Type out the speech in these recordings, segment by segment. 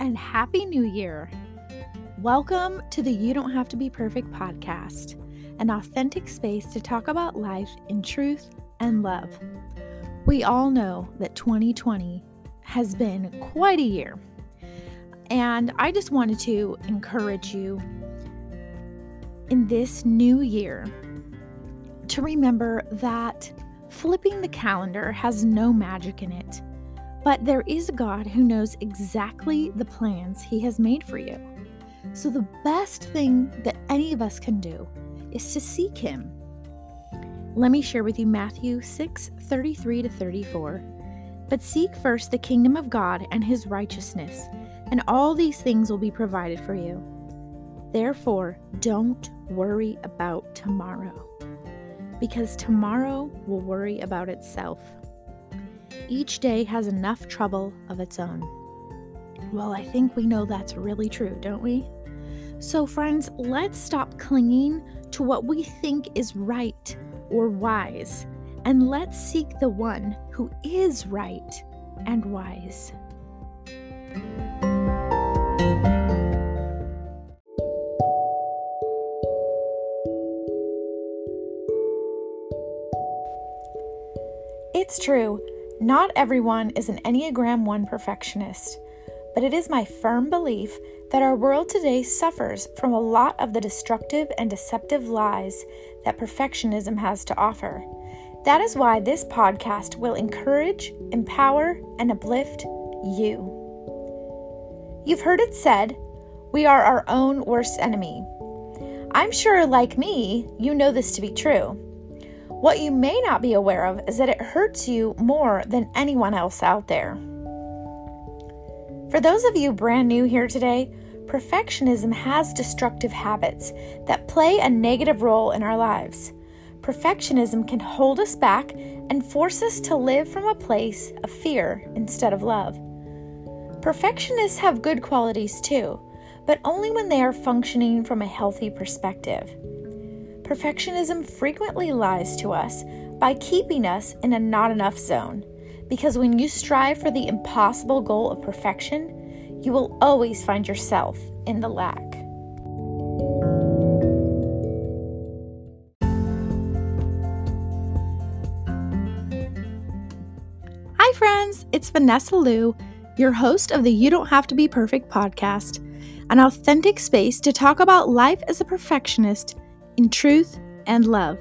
and Happy New Year! Welcome to the You Don't Have to Be Perfect podcast, an authentic space to talk about life in truth and love. We all know that 2020 has been quite a year, and I just wanted to encourage you in this new year to remember that flipping the calendar has no magic in it. But there is a God who knows exactly the plans He has made for you. So, the best thing that any of us can do is to seek Him. Let me share with you Matthew 6 33 to 34. But seek first the kingdom of God and His righteousness, and all these things will be provided for you. Therefore, don't worry about tomorrow, because tomorrow will worry about itself. Each day has enough trouble of its own. Well, I think we know that's really true, don't we? So, friends, let's stop clinging to what we think is right or wise, and let's seek the one who is right and wise. It's true. Not everyone is an Enneagram 1 perfectionist, but it is my firm belief that our world today suffers from a lot of the destructive and deceptive lies that perfectionism has to offer. That is why this podcast will encourage, empower, and uplift you. You've heard it said, we are our own worst enemy. I'm sure, like me, you know this to be true. What you may not be aware of is that it hurts you more than anyone else out there. For those of you brand new here today, perfectionism has destructive habits that play a negative role in our lives. Perfectionism can hold us back and force us to live from a place of fear instead of love. Perfectionists have good qualities too, but only when they are functioning from a healthy perspective perfectionism frequently lies to us by keeping us in a not enough zone. Because when you strive for the impossible goal of perfection, you will always find yourself in the lack. Hi, friends, it's Vanessa Luu, your host of the You Don't Have to Be Perfect podcast, an authentic space to talk about life as a perfectionist in truth and love.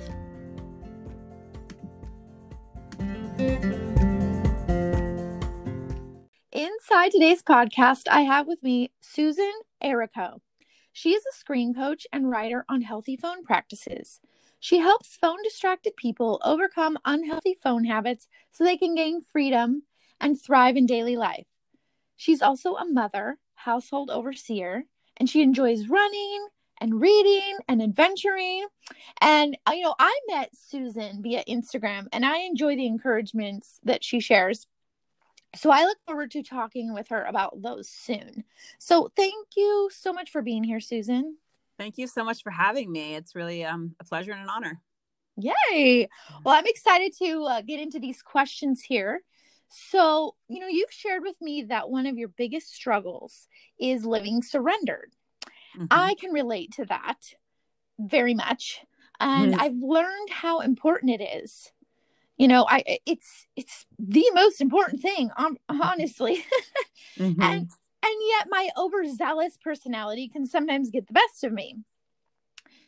Inside today's podcast, I have with me Susan Arico. She is a screen coach and writer on healthy phone practices. She helps phone distracted people overcome unhealthy phone habits so they can gain freedom and thrive in daily life. She's also a mother, household overseer, and she enjoys running, and reading and adventuring. And, uh, you know, I met Susan via Instagram and I enjoy the encouragements that she shares. So I look forward to talking with her about those soon. So thank you so much for being here, Susan. Thank you so much for having me. It's really um, a pleasure and an honor. Yay. Well, I'm excited to uh, get into these questions here. So, you know, you've shared with me that one of your biggest struggles is living surrendered. Mm-hmm. I can relate to that very much. And mm-hmm. I've learned how important it is. You know, I it's it's the most important thing, honestly. mm-hmm. And and yet my overzealous personality can sometimes get the best of me.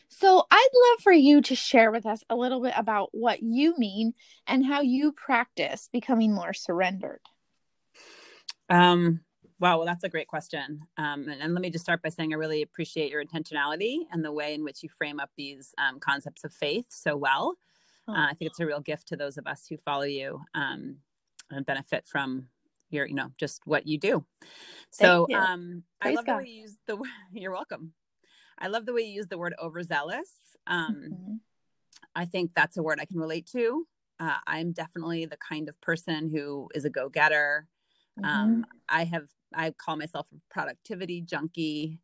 So I'd love for you to share with us a little bit about what you mean and how you practice becoming more surrendered. Um, Wow, well, that's a great question. Um, and, and, let me just start by saying I really appreciate your intentionality and the way in which you frame up these um, concepts of faith so well. Oh. Uh, I think it's a real gift to those of us who follow you um, and benefit from your, you know, just what you do. So you. Um, I love God. the way you use the. You're welcome. I love the way you use the word overzealous. Um, mm-hmm. I think that's a word I can relate to. Uh, I'm definitely the kind of person who is a go getter. Mm-hmm. Um, I have I call myself a productivity junkie.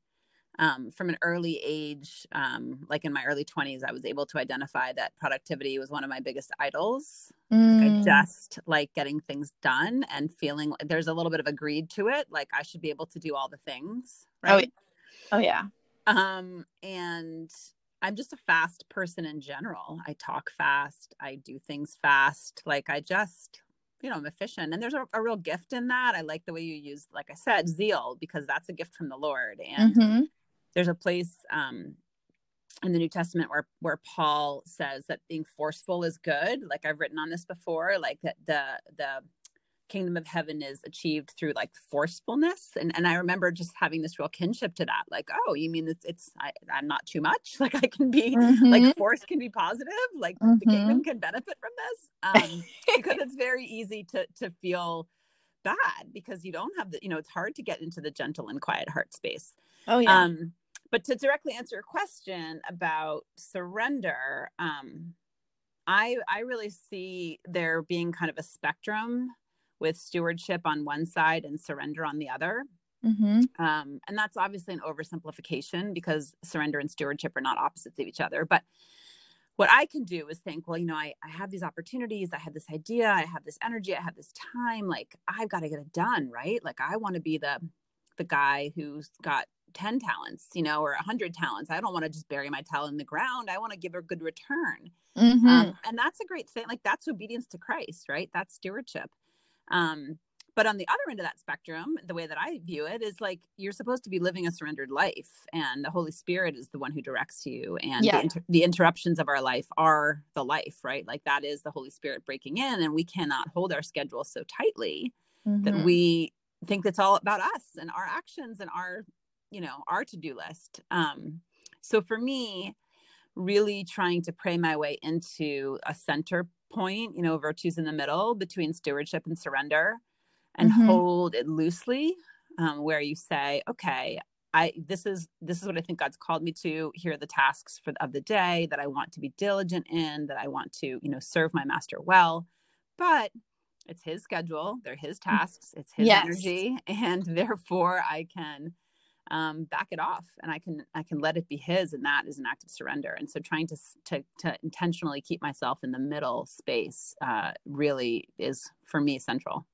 um, from an early age, um, like in my early 20s, I was able to identify that productivity was one of my biggest idols. Mm. Like I just like getting things done and feeling like there's a little bit of a greed to it. Like I should be able to do all the things. Right. Oh, yeah. Um, and I'm just a fast person in general. I talk fast, I do things fast. Like I just, you know, I'm efficient. And there's a, a real gift in that. I like the way you use, like I said, zeal, because that's a gift from the Lord. And Mhm. there's a place um in the New Testament where where Paul says that being forceful is good. Like I've written on this before, like that the the kingdom of heaven is achieved through like forcefulness and and i remember just having this real kinship to that like oh you mean it's it's I, i'm not too much like i can be Mhm. like force can be positive like the Mhm. kingdom can benefit from this um because it's very easy to to feel bad because you don't have the you know it's hard to get into the gentle and quiet heart space oh yeah. um but to directly answer your question about surrender um i i really see there being kind of a spectrum with stewardship on one side and surrender on the other. Hmm um, and that's obviously an oversimplification because surrender and stewardship are not opposites of each other. But what i can do is think well you know I, I have these opportunities i have this idea i have this energy i have this time like i've got to get it done right? Like i want to be the the guy who's got 10 talents you know or 100 talents. I don't want to just bury my talent in the ground. I want to give a good return. Hmm um, and that's a great thing like that's obedience to christ right? That's stewardship um, but on the other end of that spectrum the way that i view it is like you're supposed to be living a surrendered life and the holy spirit is the one who directs you and Yeah. the, inter- the interruptions of our life are the life right like that is the holy spirit breaking in and we cannot hold our schedule so tightly that Mhm. we think it's all about us and our actions and our you know our to-do list um so for me really trying to pray my way into a center point you know virtues in the middle between stewardship and surrender and Mhm. hold it loosely um, where you say okay i this is this is what i think god's called me to. Here are the tasks for of the day that i want to be diligent in that i want to you know serve my master well. But it's his schedule. They're his tasks. It's his Yes. energy. And therefore i can um, back it off and i can i can let it be his and that is an act of surrender and so trying to to, to intentionally keep myself in the middle space uh, really is for me central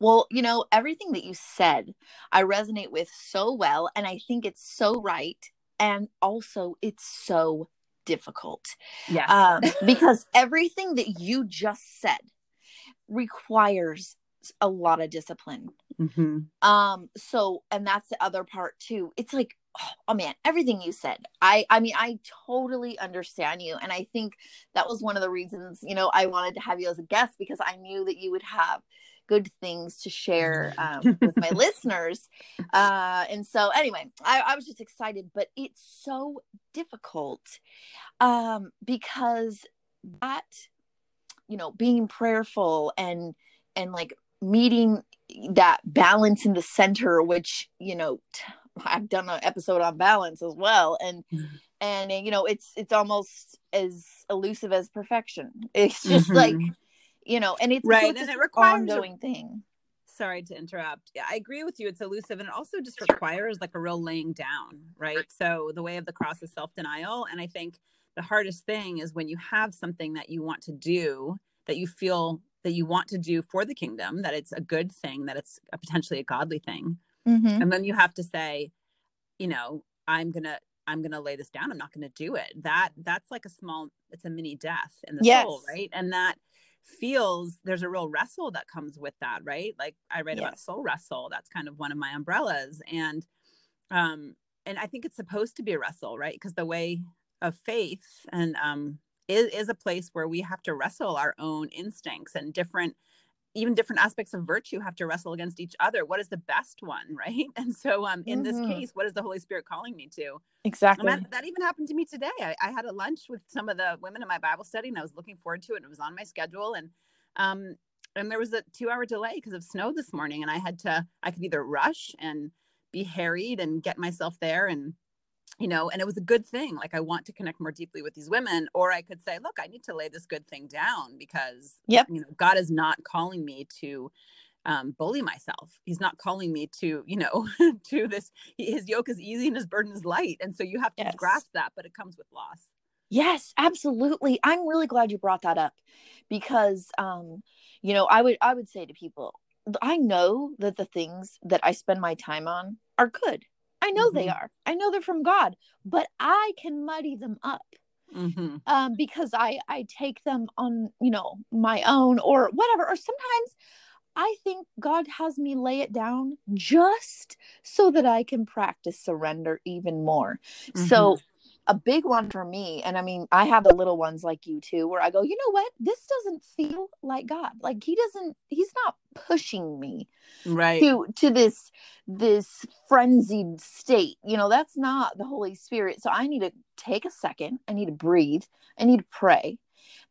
Well, you know, everything that you said, I resonate with so well. And I think it's so right. And also, it's so difficult. yes Um, because everything that you just said requires a lot of discipline. hmm Um, so, and that's the other part too. It's like, oh man, everything you said. I, I mean, I totally understand you. And I think that was one of the reasons, you know, I wanted to have you as a guest because I knew that you would have good things to share um, with my listeners. Uh, and so, anyway, I, I was just excited, but it's so difficult um, because that, you know, being prayerful and, and like meeting that balance in the center, which, you know, t- I've done an episode on balance as well. And, Mhm. and, you know, it's, it's almost as elusive as perfection. It's just like, Mhm. you know, and it's, so Right, it's and it an requires a- ongoing thing. sorry to interrupt yeah i agree with you it's elusive and it also just requires like a real laying down right so the way of the cross is self-denial and i think the hardest thing is when you have something that you want to do that you feel that you want to do for the kingdom that it's a good thing that it's a potentially a godly thing Mm-hmm. and then you have to say you know i'm gonna i'm gonna lay this down. I'm not gonna do it. That that's like a small it's a mini death in the soul right? And that feels there's a real wrestle that comes with that right? Like i read about soul wrestle. That's kind of one of my umbrellas. And um and i think it's supposed to be a wrestle right? Because the way of faith and um is, is a place where we have to wrestle our own instincts and different even different aspects of virtue have to wrestle against each other what is the best one right and so um in Mhm. this case what is the holy spirit calling me to Exactly. that, that even happened to me today I, I had a lunch with some of the women in my bible study and i was looking forward to it and it was on my schedule and um and there was a two hour delay because of snow this morning and i had to i could either rush and be harried and get myself there and you know and it was a good thing like i want to connect more deeply with these women or i could say look i need to lay this good thing down because Yep. you know god is not calling me to um, bully myself. He's not calling me to, you know, to this. His yoke is easy and his burden is light. And so you have to yes. grasp that, but it comes with loss. Yes, absolutely. I'm really glad you brought that up because, um, you know, I would I would say to people, I know that the things that I spend my time on are good. I know mm-hmm. they are. I know they're from God, but I can muddy them up. Mm-hmm. Um, because I I take them on you know my own or whatever or sometimes I think God has me lay it down just so that I can practice surrender even more. Mm-hmm. So, a big one for me, and I mean, I have the little ones like you too, where I go, you know what? This doesn't feel like God. Like He doesn't, He's not pushing me right. to to this this frenzied state. You know that's not the holy spirit. So i need to take a second. I need to breathe. I need to pray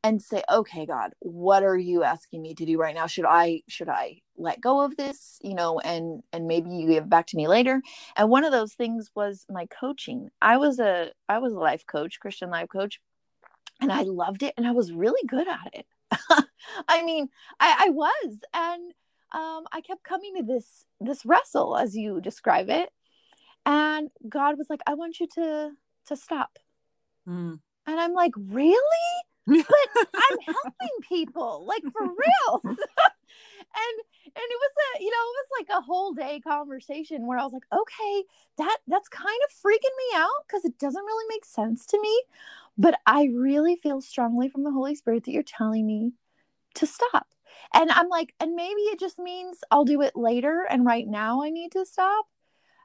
and say okay god what are you asking me to do right now? Should i should i let go of this you know and and maybe you give back to me later? And one of those things was my coaching. I was a i was a life coach christian life coach and i loved it and i was really good at it. I mean I, I was and um, i kept coming to this this wrestle as you describe it and god was like i want you to to stop. Mm. and i'm like really but I'm helping people, like for real. and and it was a you know it was like a whole day conversation where I was like, okay, that that's kind of freaking me out because it doesn't really make sense to me, but I really feel strongly from the Holy Spirit that you're telling me to stop. And I'm like, and maybe it just means I'll do it later, and right now I need to stop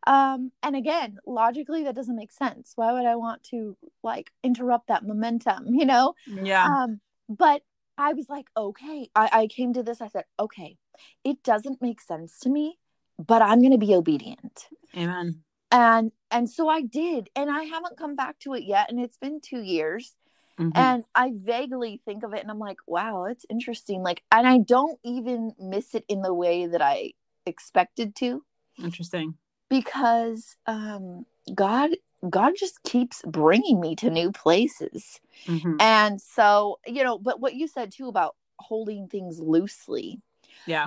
um and again logically that doesn't make sense. Why would i want to like interrupt that momentum you know? Yeah. Um but i was like okay. I i came to this i said okay it doesn't make sense to me but i'm going to be obedient. Amen. And and so i did and i haven't come back to it yet and it's been 2 years mm-hmm. and i vaguely think of it and i'm like wow it's interesting. Like and i don't even miss it in the way that i expected to. Interesting because um, God God just keeps bringing me to new places. Mm-hmm. And so, you know, but what you said too about holding things loosely. Yeah.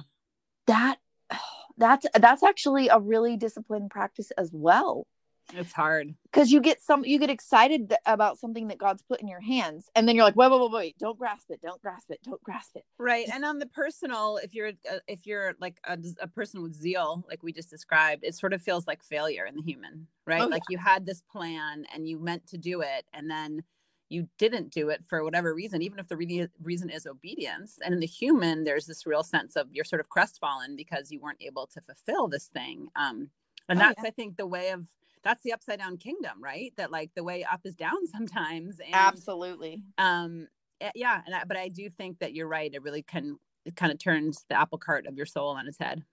That that's that's actually a really disciplined practice as well. It's hard because you get some, you get excited th- about something that God's put in your hands, and then you're like, wait, wait, wait, wait, don't grasp it, don't grasp it, don't grasp it. Right. And on the personal, if you're uh, if you're like a, a, person with zeal, like we just described, it sort of feels like failure in the human, right? Oh, like yeah. you had this plan and you meant to do it, and then you didn't do it for whatever reason, even if the re- reason is obedience. And in the human, there's this real sense of you're sort of crestfallen because you weren't able to fulfill this thing. Um, and oh, that's, yeah. I think, the way of that's the upside down kingdom, right? That like the way up is down sometimes. And, Absolutely. Um, eh, yeah, and I, but I do think that you're right. It really can it kind of turns the apple cart of your soul on its head.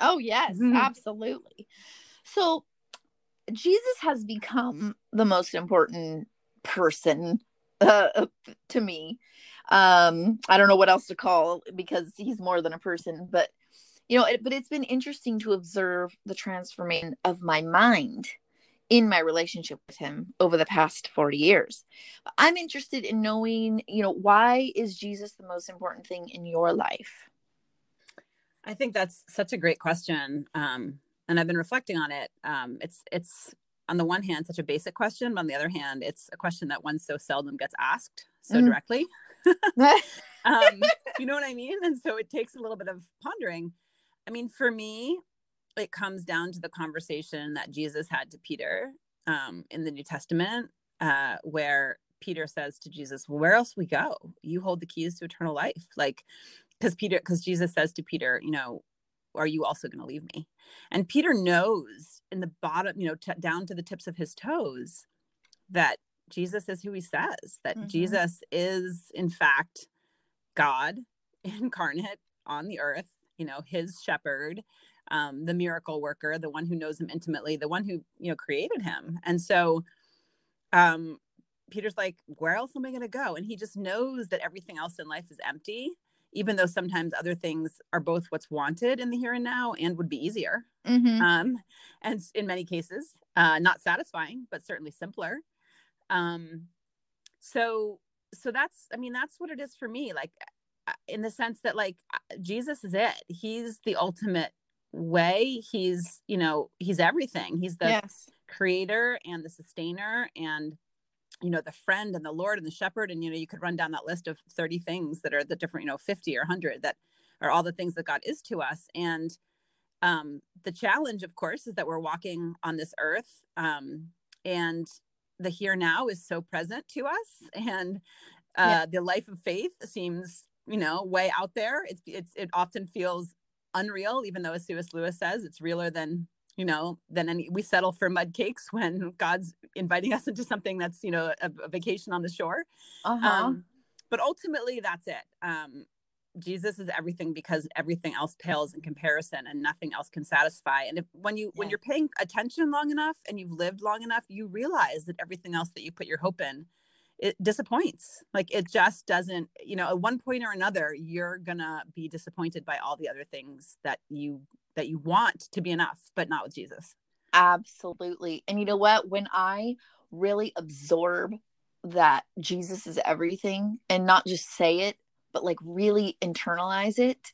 Oh yes, mm-hmm. absolutely. So Jesus has become the most important person uh, to me. Um, I don't know what else to call because he's more than a person, but you know, it, but it's been interesting to observe the transformation of my mind in my relationship with him over the past 40 years. I'm interested in knowing, you know, why is Jesus the most important thing in your life? I think that's such a great question. Um, and I've been reflecting on it. Um, it's, it's on the one hand, such a basic question, but on the other hand, it's a question that one so seldom gets asked so mm. directly. um, you know what I mean? And so it takes a little bit of pondering. I mean, for me, it comes down to the conversation that Jesus had to Peter um, in the New Testament, uh, where Peter says to Jesus, well, "Where else we go? You hold the keys to eternal life." Like, because Peter, because Jesus says to Peter, you know, are you also going to leave me? And Peter knows in the bottom, you know, t- down to the tips of his toes, that Jesus is who he says. That mm-hmm. Jesus is, in fact, God incarnate on the earth. You know, his shepherd um, the miracle worker, the one who knows him intimately, the one who you know created him. And so um, Peter's like, where else am I going to go? And he just knows that everything else in life is empty, even though sometimes other things are both what's wanted in the here and now and would be easier. Mm-hmm. Um, and in many cases, uh, not satisfying, but certainly simpler. Um, so, so that's, I mean, that's what it is for me. Like, in the sense that like Jesus is it. He's the ultimate way. He's, you know, he's everything. He's the yes. creator and the sustainer and you know the friend and the lord and the shepherd and you know you could run down that list of 30 things that are the different you know 50 or 100 that are all the things that god is to us and um the challenge of course is that we're walking on this earth um and the here now is so present to us and uh yeah. the life of faith seems you know way out there it's it's it often feels unreal even though as cs lewis says it's realer than you know than any we settle for mud cakes when god's inviting us into something that's you know a, a vacation on the shore uh-huh. um, but ultimately that's it um, jesus is everything because everything else pales in comparison and nothing else can satisfy and if when you yeah. when you're paying attention long enough and you've lived long enough you realize that everything else that you put your hope in it disappoints. Like it just doesn't you know at one point or another you're gonna be disappointed by all the other things that you that you want to be enough but not with jesus. Absolutely. And you know what? When i really absorb that jesus is everything and not just say it but like really internalize it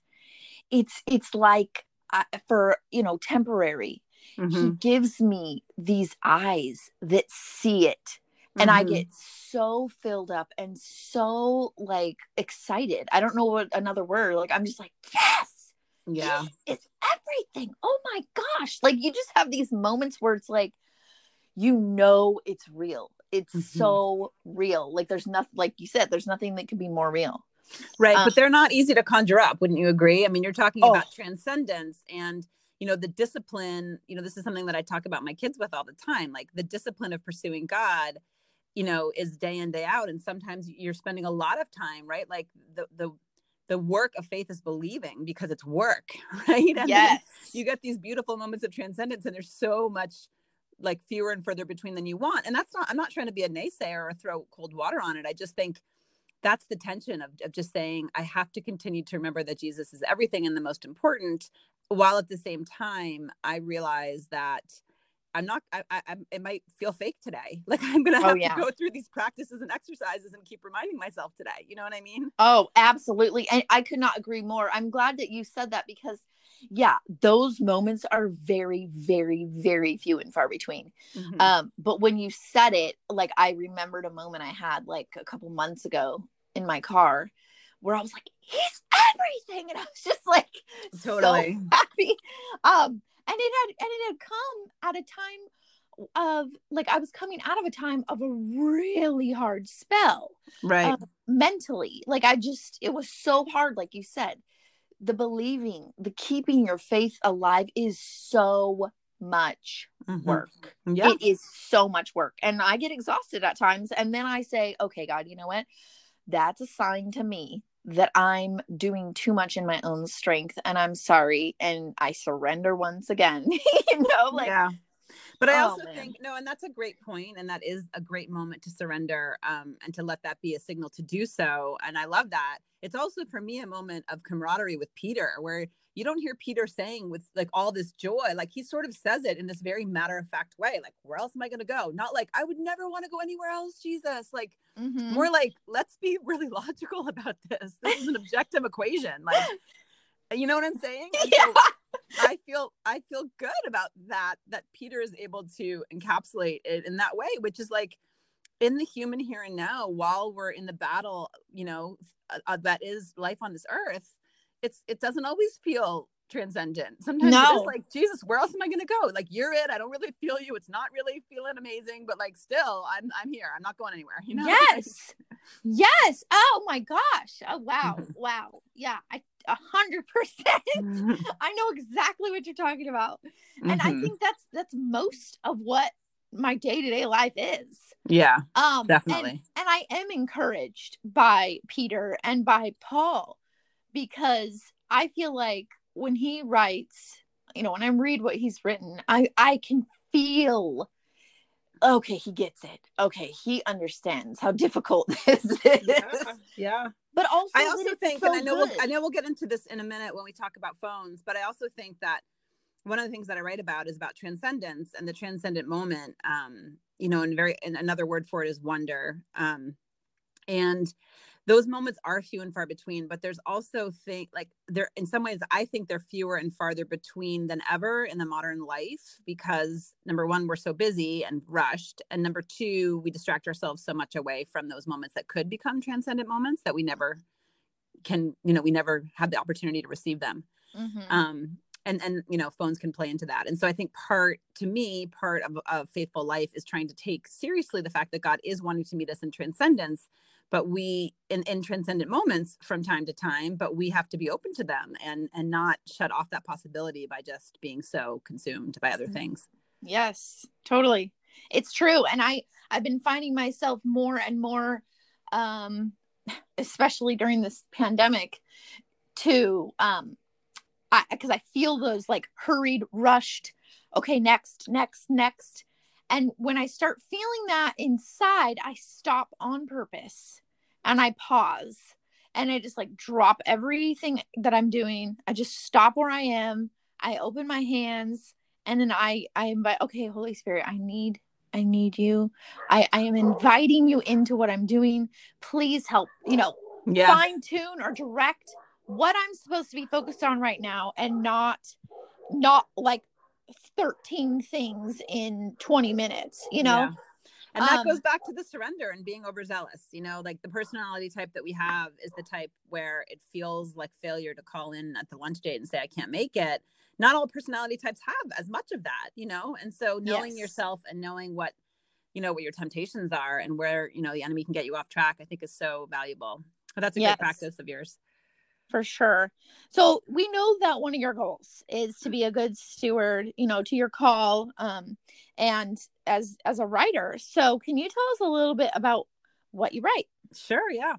it's it's like uh, for you know temporary. Mm-hmm. he gives me these eyes that see it and mm-hmm. I get so filled up and so like excited. I don't know what another word. Like I'm just like, yes, yeah, it's everything. Oh my gosh! Like you just have these moments where it's like, you know, it's real. It's mm-hmm. so real. Like there's nothing, like you said, there's nothing that could be more real. Right, um, but they're not easy to conjure up. Wouldn't you agree? I mean, you're talking oh. about transcendence and you know the discipline you know this is something that i talk about my kids with all the time like the discipline of pursuing god you know is day in day out and sometimes you're spending a lot of time right like the the the work of faith is believing because it's work right? And yes. you get these beautiful moments of transcendence and there's so much like fewer and further between than you want. And that's not i'm not trying to be a naysayer or throw cold water on it. I just think that's the tension of, of just saying i have to continue to remember that jesus is everything and the most important while at the same time i realize that I'm not, I, I, it might feel fake today. Like I'm going to oh, have oh, yeah. to go through these practices and exercises and keep reminding myself today. You know what I mean? Oh, absolutely. And I could not agree more. I'm glad that you said that because, yeah, those moments are very, very, very few and far between. Mm-hmm. Um, but when you said it, like I remembered a moment I had like a couple months ago in my car where I was like, he's everything. And I was just like, totally so happy. Um, and it had and it had come at a time of like I was coming out of a time of a really hard spell, right? Uh, mentally, like I just it was so hard, like you said. The believing, the keeping your faith alive is so much mm-hmm. work. Yeah. It is so much work. And I get exhausted at times. And then I say, okay, God, you know what? That's a sign to me that I'm doing too much in my own strength and I'm sorry and I surrender once again. you know, like yeah. But I oh, also man. think no, and that's a great point, and that is a great moment to surrender um, and to let that be a signal to do so. And I love that. It's also for me a moment of camaraderie with Peter, where you don't hear Peter saying with like all this joy, like he sort of says it in this very matter of fact way, like, where else am I going to go? Not like, I would never want to go anywhere else, Jesus. Like, mm-hmm. more like, let's be really logical about this. This is an objective equation. Like, you know what I'm saying? yeah. So I feel I feel good about that that Peter is able to encapsulate it in that way, which is like in the human here and now while we're in the battle, you know, uh, uh that is life on this earth it's it doesn't always feel transcendent. Sometimes no. it's like, Jesus, where else am I gonna go? Like you're it. I don't really feel you. It's not really feeling amazing, but like still, I'm I'm here. I'm not going anywhere. You know? Yes. yes. Oh my gosh. Oh wow. wow. Yeah. I a hundred percent. I know exactly what you're talking about. And mm-hmm. I think that's that's most of what my day-to-day life is. Yeah. Um definitely. And, and I am encouraged by Peter and by Paul because I feel like when he writes, you know, when I read what he's written, I I can feel okay, he gets it. Okay, he understands how difficult this is. Yeah. yeah. But also I also think so and I know we'll, I know we'll get into this in a minute when we talk about phones, but I also think that one of the things that I write about is about transcendence and the transcendent moment. Um, you know, and very and another word for it is wonder. Um, and those moments are few and far between but there's also think like there in some ways i think they're fewer and farther between than ever in the modern life because number one we're so busy and rushed and number two we distract ourselves so much away from those moments that could become transcendent moments that we never can you know we never have the opportunity to receive them mm-hmm. um and and you know phones can play into that and so i think part to me part of, of faithful life is trying to take seriously the fact that god is wanting to meet us in transcendence but we in, in transcendent moments from time to time but we have to be open to them and and not shut off that possibility by just being so consumed by other mm-hmm. things yes totally it's true and i i've been finding myself more and more um especially during this pandemic to um because I, I feel those like hurried rushed okay next next next and when I start feeling that inside, I stop on purpose and I pause and I just like drop everything that I'm doing. I just stop where I am. I open my hands and then I I invite okay, Holy Spirit, I need I need you. I I am inviting you into what I'm doing. Please help, you know, yeah. fine tune or direct what I'm supposed to be focused on right now and not not like 13 things in 20 minutes, you know? Yeah. And that um, goes back to the surrender and being overzealous. You know, like the personality type that we have is the type where it feels like failure to call in at the lunch date and say, I can't make it. Not all personality types have as much of that, you know? And so knowing yes. yourself and knowing what, you know, what your temptations are and where, you know, the enemy can get you off track, I think is so valuable. But that's a yes. great practice of yours for sure. So we know that one of your goals is to be a good steward, you know, to your call, um, and as as a writer. So can you tell us a little bit about what you write? Sure. Yeah.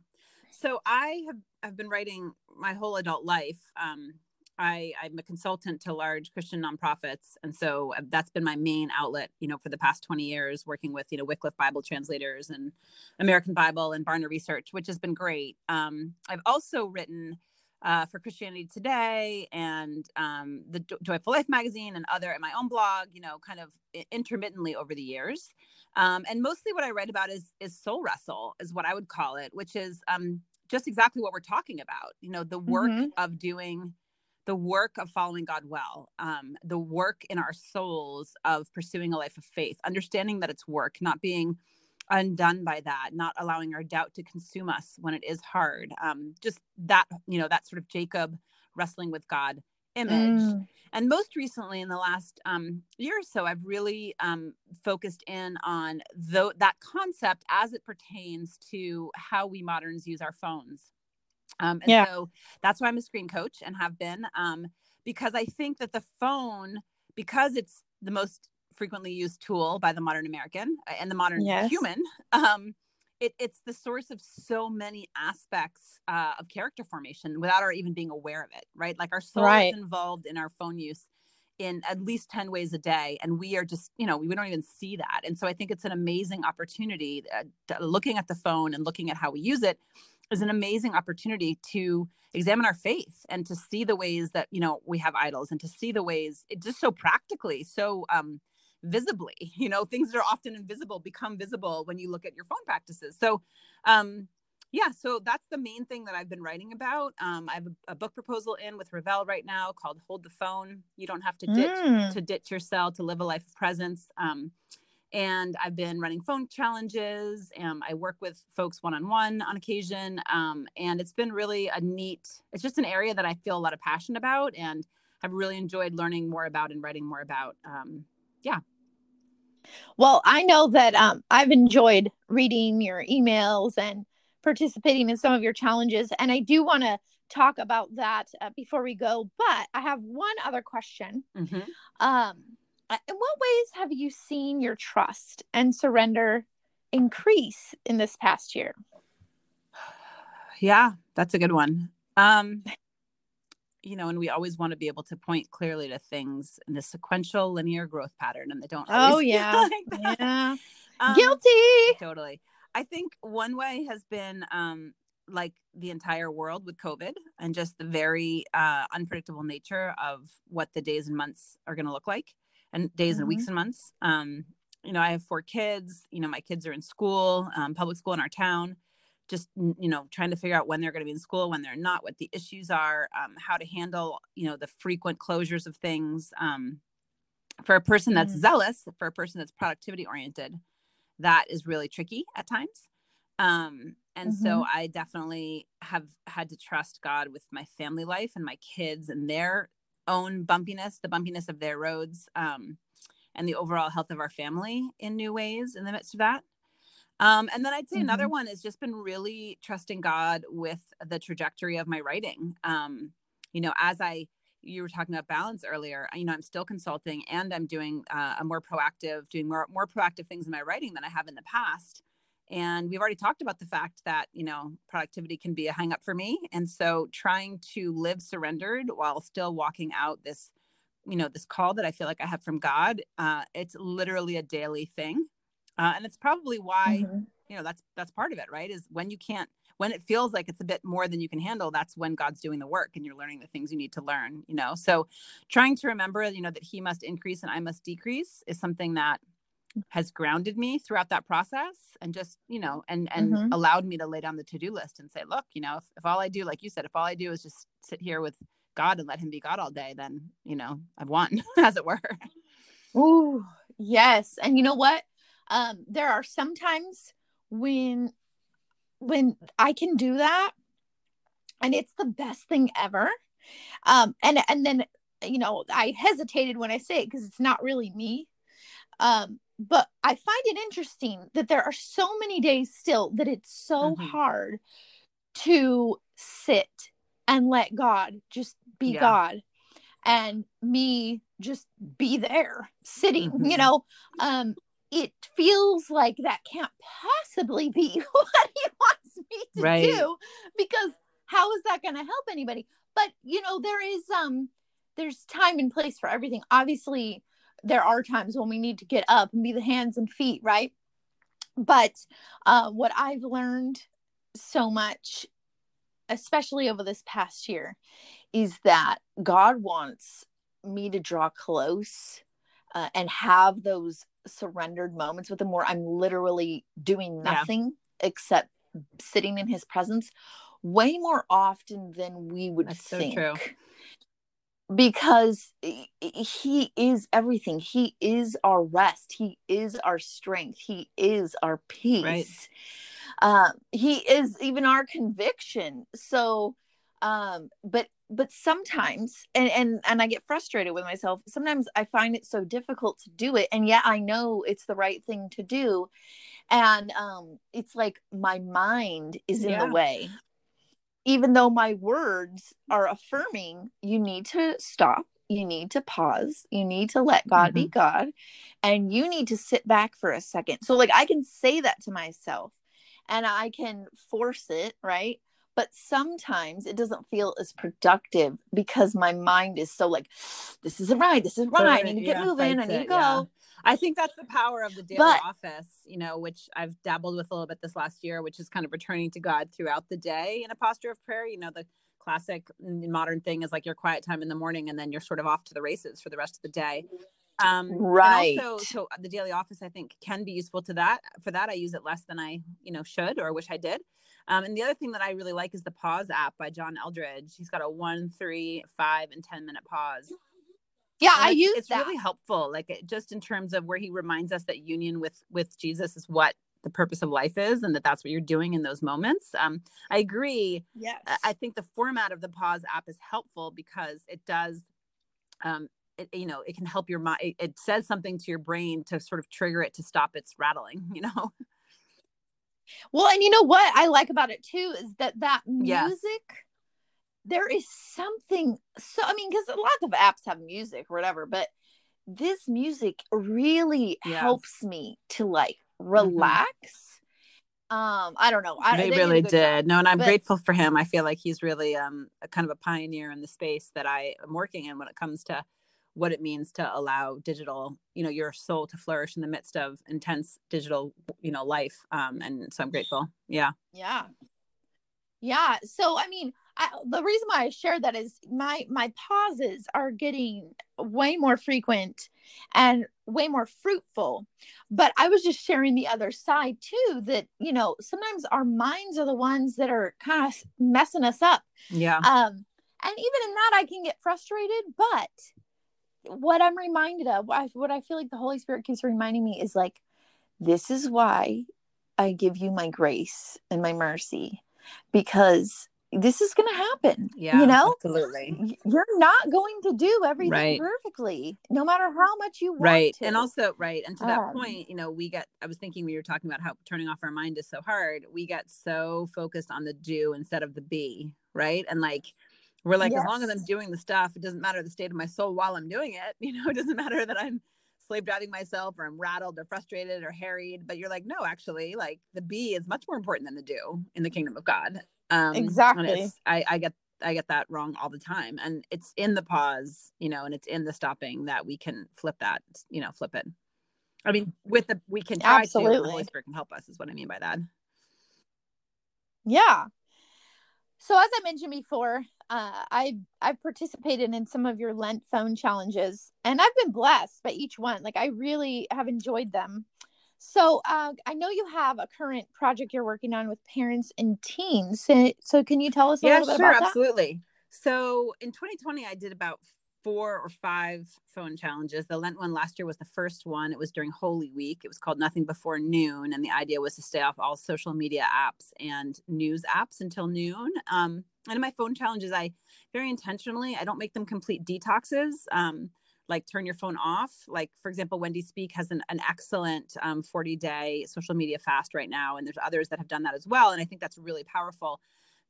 So I have have been writing my whole adult life. Um, I, I'm a consultant to large Christian nonprofits, and so uh, that's been my main outlet. You know, for the past 20 years, working with you know Wycliffe Bible translators and American Bible and Barna Research, which has been great. Um, I've also written uh, for Christianity Today and um, the Joyful Life magazine and other and my own blog, you know, kind of intermittently over the years. Um, and mostly what I write about is is soul wrestle, is what I would call it, which is um, just exactly what we're talking about. You know, the work mm-hmm. of doing the work of following God well, um, the work in our souls of pursuing a life of faith, understanding that it's work, not being undone by that, not allowing our doubt to consume us when it is hard. Um, just that, you know, that sort of Jacob wrestling with God image. Mm. And most recently, in the last um, year or so, I've really um, focused in on that concept as it pertains to how we moderns use our phones. Um, and yeah. so that's why I'm a screen coach and have been, um, because I think that the phone, because it's the most frequently used tool by the modern American uh, and the modern yes. human. Um, it, it's the source of so many aspects uh, of character formation without our even being aware of it, right? Like our soul right. is involved in our phone use in at least 10 ways a day and we are just you know we don't even see that and so i think it's an amazing opportunity uh, looking at the phone and looking at how we use it is an amazing opportunity to examine our faith and to see the ways that you know we have idols and to see the ways it just so practically so um visibly you know things that are often invisible become visible when you look at your phone practices. So um yeah so that's the main thing that i've been writing about. Um, i have a, a, book proposal in with Revell right now called hold the phone. You don't have to ditch mm. to ditch your cell to live a life of presence. Um, and i've been running phone challenges and i work with folks one-on-one on occasion um, and it's been really a neat it's just an area that i feel a lot of passion about and i've really enjoyed learning more about and writing more about um, yeah well, I know that um, I've enjoyed reading your emails and participating in some of your challenges, and I do want to talk about that uh, before we go. But I have one other question. Mm-hmm. Um, uh, in what ways have you seen your trust and surrender increase in this past year? Yeah, that's a good one. Um, you know, and we always want to be able to point clearly to things in the sequential linear growth pattern, and they don't. Oh yeah, like yeah. Um, Guilty. Totally. I think one way has been um, like the entire world with COVID and just the very uh, unpredictable nature of what the days and months are going to look like, and days mm-hmm. and weeks mm-hmm. and months. Um, you know, I have four kids. You know, my kids are in school, um, public school in our town just you know trying to figure out when they're going to be in school when they're not what the issues are um, how to handle you know the frequent closures of things um, for a person that's mm-hmm. zealous for a person that's productivity oriented that is really tricky at times um, and mm-hmm. so i definitely have had to trust god with my family life and my kids and their own bumpiness the bumpiness of their roads um, and the overall health of our family in new ways in the midst of that um, and then I'd say mm-hmm. another one has just been really trusting God with the trajectory of my writing. Um, you know, as I you were talking about balance earlier, you know, I'm still consulting and I'm doing uh, a more proactive, doing more more proactive things in my writing than I have in the past. And we've already talked about the fact that you know productivity can be a hang up for me, and so trying to live surrendered while still walking out this, you know, this call that I feel like I have from God. Uh, it's literally a daily thing uh, and it's probably why mm-hmm. you know that's that's part of it right is when you can't when it feels like it's a bit more than you can handle that's when god's doing the work and you're learning the things you need to learn you know so trying to remember you know that he must increase and i must decrease is something that has grounded me throughout that process and just you know and and mm-hmm. allowed me to lay down the to-do list and say look you know if, if all i do like you said if all i do is just sit here with god and let him be god all day then you know i've won as it were Ooh, yes and you know what um, there are sometimes when when I can do that and it's the best thing ever. Um, and and then you know I hesitated when I say it because it's not really me. Um, but I find it interesting that there are so many days still that it's so mm-hmm. hard to sit and let God just be yeah. God and me just be there sitting, mm-hmm. you know. Um, it feels like that can't possibly be what he wants me to right. do because how is that going to help anybody? But you know there is um there's time and place for everything. Obviously there are times when we need to get up and be the hands and feet right? But uh, what i've learned so much especially over this past year is that god wants me to draw close uh, and have those surrendered moments with him where I'm literally doing nothing yeah. except sitting in his presence way more often than we would That's think. So because he is everything. He is our rest. He is our strength. He is our peace. Right. Uh, he is even our conviction. So, um, but but sometimes and and and I get frustrated with myself. Sometimes I find it so difficult to do it and yet I know it's the right thing to do. And um it's like my mind is in yeah. the way. Even though my words are affirming, you need to stop, you need to pause, you need to let God mm-hmm. be God, and you need to sit back for a second. So like I can say that to myself and I can force it, right? But sometimes it doesn't feel as productive because my mind is so like this isn't right this isn't right i need to get yeah, moving i need to go yeah. I think that's the power of the daily but, office, you know, which I've dabbled with a little bit this last year, which is kind of returning to God throughout the day in a posture of prayer. You know, the classic mm, modern thing is like your quiet time in the morning and then you're sort of off to the races for the rest of the day. Um, right. also, so the daily office, I think, can be useful to that. For that, I use it less than I, you know, should or wish I did. Um, and the other thing that I really like is the pause app by John Eldredge. He's got a one, three, five, and 10 minute pause. Yeah, I use it's that. really helpful. Like it, just in terms of where he reminds us that union with with Jesus is what the purpose of life is and that that's what you're doing in those moments. Um, I agree. Yes. I think the format of the pause app is helpful because it does um, it, you know it can help your mind it, it, says something to your brain to sort of trigger it to stop its rattling you know well, and you know what I like about it too is that that music. There is something so I mean because lots of apps have music or whatever, but this music really yes. helps me to like mm-hmm. relax. Mm-hmm. Um, I don't know. I, they, they really did. Job, no, and I'm but, grateful for him. I feel like he's really um a kind of a pioneer in the space that I am working in when it comes to what it means to allow digital you know your soul to flourish in the midst of intense digital you know life um and so i'm grateful yeah yeah yeah so i mean I, the reason why I shared that is my my pauses are getting way more frequent and way more fruitful. But I was just sharing the other side too that you know sometimes our minds are the ones that are kind of messing us up. Yeah. Um, and even in that, I can get frustrated. But what I'm reminded of, what I feel like the Holy Spirit keeps reminding me is like, this is why I give you my grace and my mercy because this is going to happen. Yeah, you know, absolutely. You're not going to do everything Right. perfectly, no matter how much you want right to. and also right and to that Um, point you know we got. i was thinking we were talking about how turning off our mind is so hard we got so focused on the do instead of the be right and like we're like as long as i'm doing the stuff it doesn't matter the state of my soul while i'm doing it you know it doesn't matter that i'm slave driving myself or i'm rattled or frustrated or harried but you're like no actually like the be is much more important than the do in the kingdom of god um Exactly. i i get I get that wrong all the time. And it's in the pause, you know, and it's in the stopping that we can flip that, you know, flip it. I mean, with the we can try to, the Holy Spirit can help us, is what I mean by that. Yeah. So as I mentioned before, uh, I I've participated in some of your Lent phone challenges, and I've been blessed by each one. Like I really have enjoyed them. So uh, I know you have a current project you're working on with parents and teens. So, so can you tell us a Yeah, little bit sure, absolutely. So in 2020, I did about four or five phone challenges. The Lent one last year was the first one. It was during Holy Week. It was called Nothing Before Noon, and the idea was to stay off all social media apps and news apps until noon. Um, and in my phone challenges, I very intentionally I don't make them complete detoxes. Um, like turn your phone off. Like for example, Wendy Speake has an, an excellent um, 40 day social media fast right now, and there's others that have done that as well. And I think that's really powerful.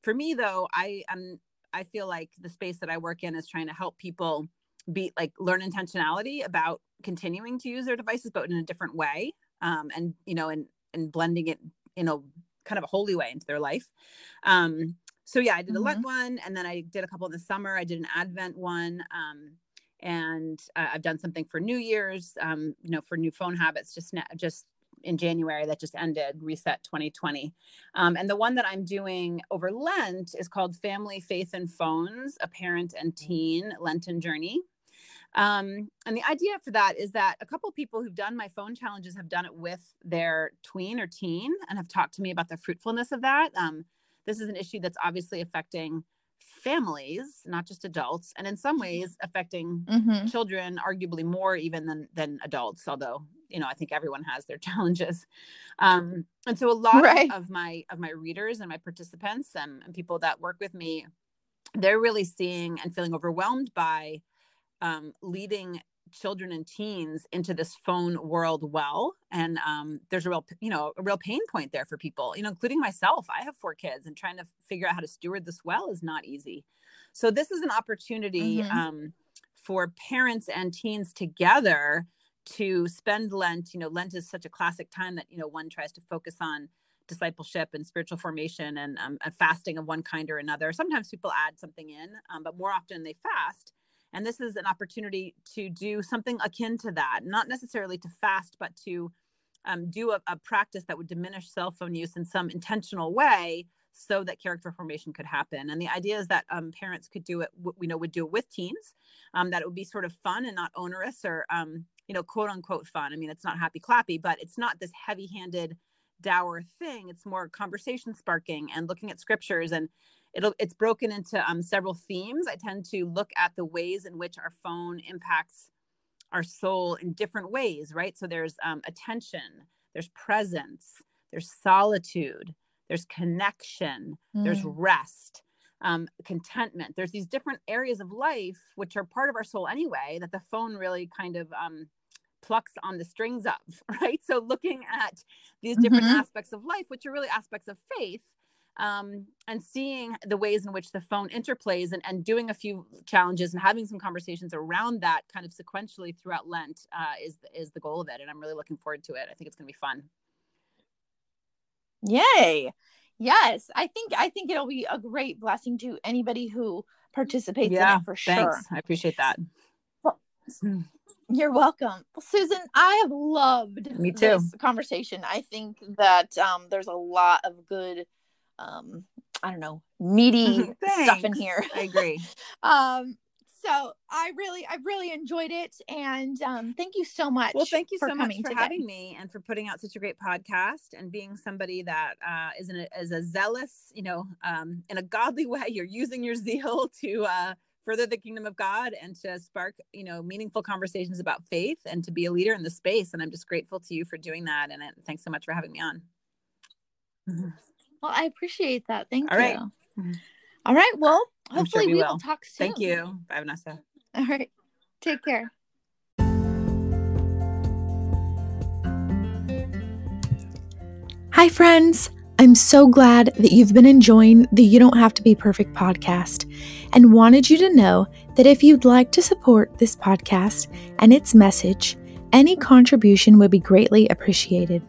For me though, I am I feel like the space that I work in is trying to help people be like learn intentionality about continuing to use their devices, but in a different way. Um, and you know, and and blending it in a kind of a holy way into their life. Um, so yeah, I did a Lent one, and then I did a couple in the summer. I did an Advent one, um, and uh, I've done something for New Year's. Um, you know, for new phone habits, just na- just in January that just ended, Reset 2020. Um, and the one that I'm doing over Lent is called Family, Faith, and Phones: A Parent and Teen Lenten Journey. Um, and the idea for that is that a couple people who've done my phone challenges have done it with their tween or teen and have talked to me about the fruitfulness of that. Um, this is an issue that's obviously affecting families, not just adults, and in some ways affecting? Mm-hmm. children arguably more even than than adults although you know i think everyone has their challenges um and so a lot Right. of, of my of my readers and my participants and, and people that work with me they're really seeing and feeling overwhelmed by um, leading children and teens into this phone world well and um, there's a real you know a real pain point there for people you know including myself. I have four kids and trying to figure out how to steward this well is not easy. So this is an opportunity Mhm. um, for parents and teens together to spend lent you know lent is such a classic time that you know one tries to focus on discipleship and spiritual formation and um, a fasting of one kind or another. Sometimes people add something in um, but more often they fast and this is an opportunity to do something akin to that not necessarily to fast but to um, do a, a practice that would diminish cell phone use in some intentional way so that character formation could happen. And the idea is that um, parents could do it we know would do it with teens um, that it would be sort of fun and not onerous or um, you know quote unquote fun. I mean it's not happy clappy but it's not this heavy handed dour thing. It's more conversation sparking and looking at scriptures and it'll it's broken into um, several themes i tend to look at the ways in which our phone impacts our soul in different ways right so there's um, attention there's presence there's solitude there's connection there's Mm. rest um, contentment there's these different areas of life which are part of our soul anyway that the phone really kind of um, plucks on the strings of right so looking at these different Mhm. aspects of life which are really aspects of faith um, and seeing the ways in which the phone interplays and, and doing a few challenges and having some conversations around that kind of sequentially throughout lent uh, is is the goal of it and i'm really looking forward to it i think it's going to be fun Yay. Yes, I think I think it'll be a great blessing to anybody who participates in it for sure. thanks i appreciate that You're welcome. Well, Susan, I have loved Me too. this conversation. I think that um, there's a lot of good um, I don't know, meaty stuff in here. I agree. um, so I really, I really enjoyed it, and um, thank you so much. Well, thank you for so much for today. having me and for putting out such a great podcast and being somebody that uh, is an, is a zealous, you know, um, in a godly way. You're using your zeal to uh, further the kingdom of God and to spark, you know, meaningful conversations about faith and to be a leader in the space. And I'm just grateful to you for doing that. And uh, thanks so much for having me on. Well, I appreciate that. Thank All you. right. Mhm. All right. Well, hopefully sure we we will. will talk soon. Thank you. Bye, Vanessa. All right. Take care. Hi, friends. I'm so glad that you've been enjoying the You Don't Have to Be Perfect podcast and wanted you to know that if you'd like to support this podcast and its message, any contribution would be greatly appreciated.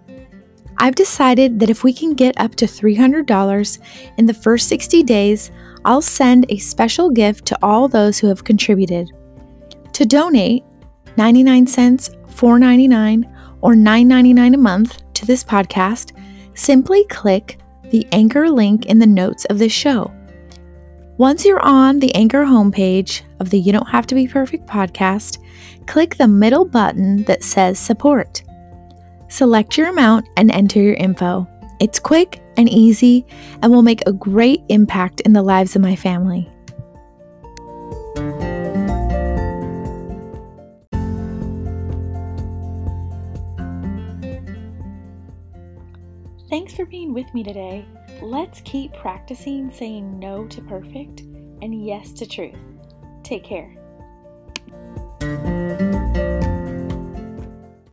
I've decided that if we can get up to $300 in the first 60 days, I'll send a special gift to all those who have contributed. To donate 99 cents, 4.99 or 9.99 a month to this podcast, simply click the anchor link in the notes of this show. Once you're on the anchor homepage of the You Don't Have to Be Perfect podcast, click the middle button that says support. Select your amount and enter your info. It's quick and easy and will make a great impact in the lives of my family. Thanks for being with me today. Let's keep practicing saying no to perfect and yes to truth. Take care.